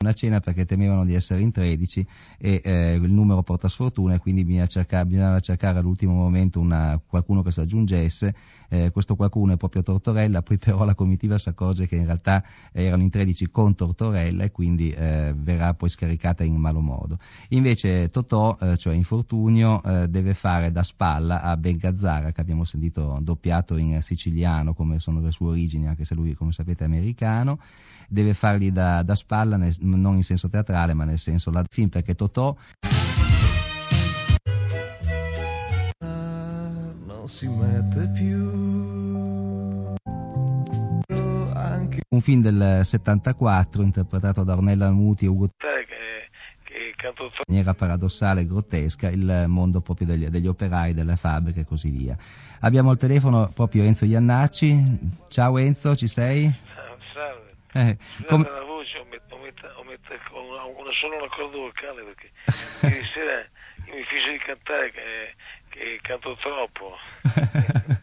una cena perché temevano di essere in 13 e eh, il numero porta sfortuna e quindi bisognava cercare, bisognava cercare all'ultimo momento una, qualcuno che si aggiungesse, eh, questo qualcuno è proprio Tortorella, poi però la comitiva si accorge che in realtà erano in 13 con Tortorella e quindi eh, verrà poi scaricata in malo modo. Invece Totò, eh, cioè Infortunio, eh, deve fare da spalla a Bengazzara che abbiamo sentito doppiato in siciliano come sono le sue origini, anche se lui come sapete è americano, deve fargli da, da spalla nel, non in senso teatrale ma nel senso la film perché Totò non si mette più un film del 74 interpretato da Ornella Muti e Ugo in maniera paradossale e grottesca il mondo proprio degli, degli, operai, delle fabbriche e così via. Abbiamo al telefono proprio Enzo Iannacci. Ciao Enzo, ci sei? Salve. Eh, com- messo, ho messo una, una, solo un accordo vocale perché ieri sera mi fece di cantare che, che canto troppo.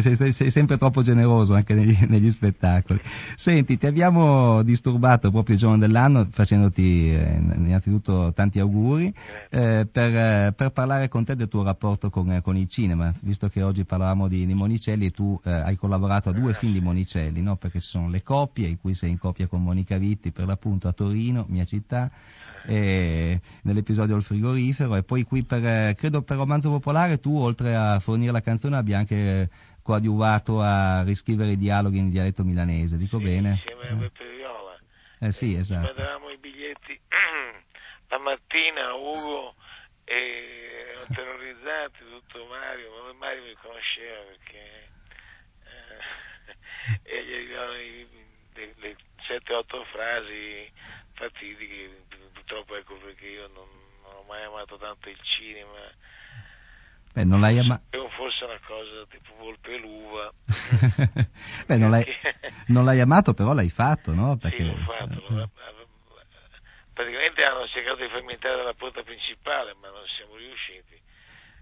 sei, sei, sei, sempre troppo generoso anche negli, negli, spettacoli. Senti, ti abbiamo disturbato proprio il giorno dell'anno facendoti eh, innanzitutto tanti auguri eh, per, eh, per, parlare con te del tuo rapporto con, con, il cinema, visto che oggi parlavamo di, di Monicelli e tu eh, hai collaborato a due film di Monicelli, no? perché ci sono le coppie, in cui sei in coppia con Monica Vitti per l'appunto a Torino, mia città, nell'episodio Il frigorifero e poi qui per, eh, credo per Romanzo Popolare tu oltre a fornire la canzone abbia anche coadiuvato a riscrivere i dialoghi in dialetto milanese, dico sì, bene? Insieme a Beppe Viola. Eh sì, esatto. Mandavamo i biglietti la mattina Ugo e erano terrorizzati tutto Mario, ma Mario mi conosceva perché eh, e gli arrivavano le, le 7-8 frasi fatidiche, purtroppo ecco perché io non, non ho mai amato tanto il cinema Beh, non l'hai amato. Forse una cosa tipo volpe e l'uva. Beh, non l'hai, non l'hai, amato, però l'hai fatto, no? Perché... Sì, l'ho fatto. Eh. Praticamente hanno cercato di farmi entrare dalla porta principale, ma non siamo riusciti.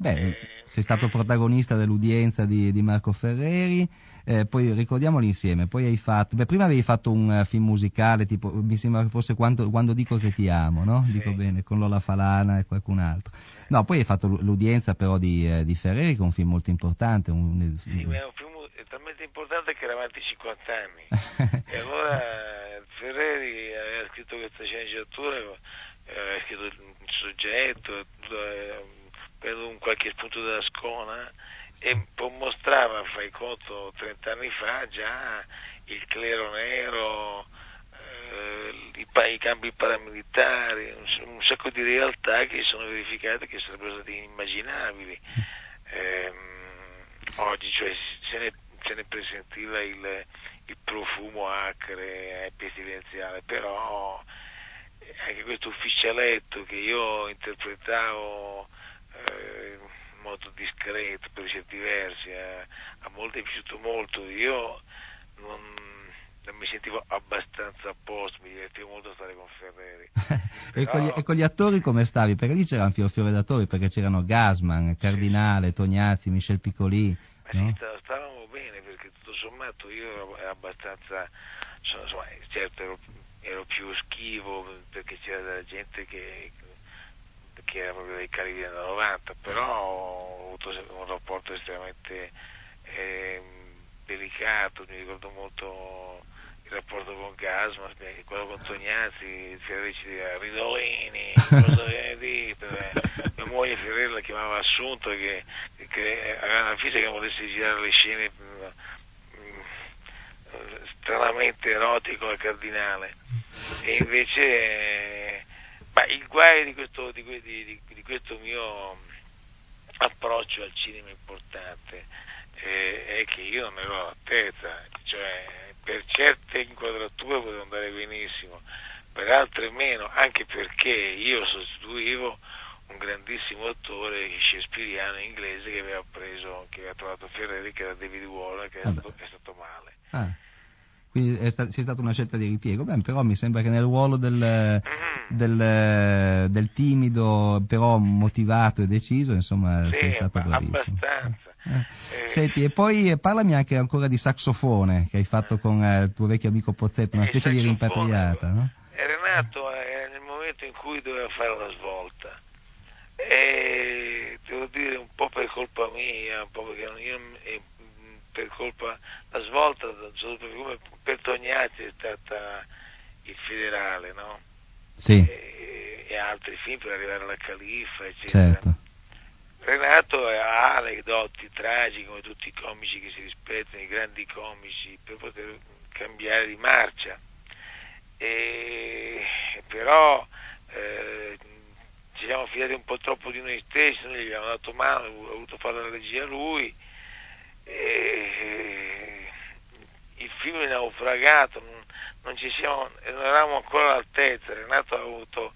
Beh, eh, sei stato protagonista dell'udienza di, di Marco Ferreri, eh, poi ricordiamoli insieme, poi hai fatto, beh, prima avevi fatto un uh, film musicale, tipo, mi sembra che fosse quando, quando, dico che ti amo, no? Dico sì. bene, con Lola Falana e qualcun altro. No, poi hai fatto l'udienza però di, eh, di Ferreri, che è un film molto importante. Un, sì, un... ma è un film talmente importante che era avanti 50 anni. e allora Ferreri aveva scritto questa sceneggiatura, aveva scritto il soggetto, eh, un qualche spunto della scona e mostrava, fai conto, 30 anni fa già il clero nero, eh, i, i, cambi paramilitari, un, un, sacco di realtà che si sono verificate che sarebbero state inimmaginabili. Eh, oggi cioè, se, ne, se ne presentiva il, il profumo acre e pestilenziale, però anche questo ufficialetto che io interpretavo modo discreto per certi versi, eh, a molti è piaciuto molto, io non, non, mi sentivo abbastanza a posto, mi divertivo molto a stare con Ferreri. e, con gli, e, con gli, attori come stavi? Perché lì c'era un fior fiore d'attori, perché c'erano Gasman, Cardinale. Tognazzi, Michel Piccoli. No? Sì, stavamo bene perché tutto sommato io ero abbastanza, insomma, certo ero, ero più schivo perché c'era della gente che che era proprio dei carichi del 90, però ho avuto un rapporto estremamente eh, delicato, mi ricordo molto il rapporto con Gasma, quello con Tognazzi, Ferreri ci diceva Ridolini, cosa viene detto? Mia moglie Ferreri la chiamava Assunto che, che aveva una fissa che volesse girare le scene mh, stranamente erotico al cardinale e invece ma il guai di questo, di, di, di questo mio approccio al cinema importante eh, è che io non ero all'altezza, cioè per certe inquadrature potevo andare benissimo, per altre meno, anche perché io sostituivo un grandissimo attore shakespeariano inglese che aveva preso, che aveva trovato Ferreri, che era David Waller, che è stato, è stato male. Ah. Quindi è sta- sia stata una scelta di ripiego. Beh, però mi sembra che nel ruolo del, mm del, del, timido però motivato e deciso, insomma sì, sei stato bravissimo. abbastanza. Eh. Senti, e poi eh, parlami anche ancora di saxofone che hai fatto con eh, il tuo vecchio amico Pozzetto, una specie di rimpatriata, no? Era nato eh, nel momento in cui doveva fare una svolta e devo dire un po' per colpa mia, un po' perché io eh, per colpa la svolta, come per Tognazzi è stata il federale, no? Sì, E, e altri film per arrivare alla Califfa, eccetera. certo. Renato ha aneddoti tragici come tutti i comici che si rispettano, i grandi comici, per poter cambiare di marcia. E, però eh, ci siamo fidati un po' troppo di noi stessi, noi gli abbiamo dato mano, ha voluto fare la regia lui. E, il film è naufragato, non, non ci siamo, non eravamo ancora all'altezza. Renato ha avuto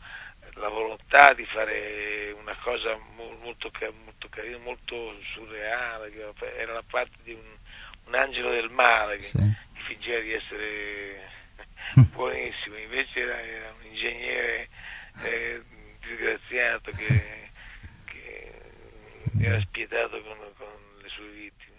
la volontà di fare una cosa mo- molto, molto carina, molto surreale, che era la parte di un, un angelo del male che Sì. che fingeva di essere buonissimo, invece era, era un ingegnere eh, disgraziato che, che era spietato con, con le sue vittime.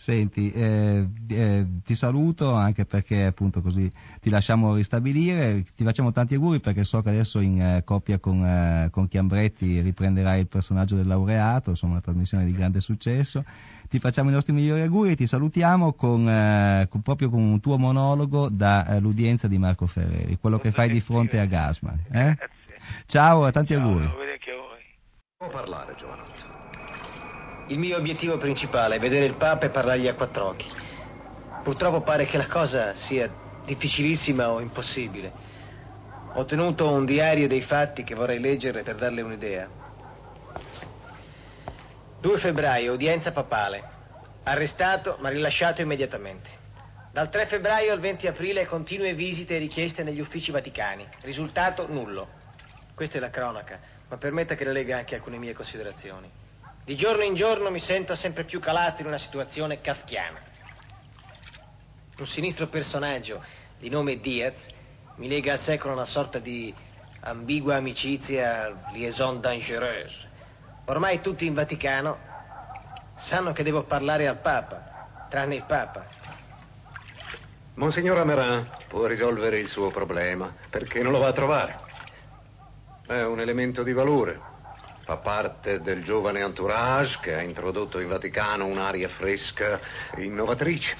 Senti, eh, eh, ti saluto anche perché appunto così ti lasciamo ristabilire, ti facciamo tanti auguri perché so che adesso in eh, coppia con, eh, con Chiambretti riprenderai il personaggio del laureato, insomma una trasmissione di grande successo. Ti facciamo i nostri migliori auguri e ti salutiamo con, eh, con- proprio con un tuo monologo dall'udienza di Marco Ferreri, quello che fai di fronte a Gasman. eh? Ciao, tanti Ciao, auguri. auguri anche a voi. Può parlare, giovanotto. Il mio obiettivo principale è vedere il Papa e parlargli a quattro occhi. Purtroppo pare che la cosa sia difficilissima o impossibile. Ho tenuto un diario dei fatti che vorrei leggere per darle un'idea. 2 febbraio, udienza papale. Arrestato ma rilasciato immediatamente. Dal 3 febbraio al 20 aprile continue visite e richieste negli uffici vaticani. Risultato nullo. Questa è la cronaca, ma permetta che le legga anche alcune mie considerazioni. Di giorno in giorno mi sento sempre più calato in una situazione kafkiana. Un sinistro personaggio di nome Diaz mi lega al secolo una sorta di ambigua amicizia, liaison dangereuse. Ormai tutti in Vaticano sanno che devo parlare al Papa, tranne il Papa. Monsignor Amerin può risolvere il suo problema perché non lo va a trovare. È un elemento di valore. Fa parte del giovane entourage che ha introdotto in Vaticano un'aria fresca e innovatrice.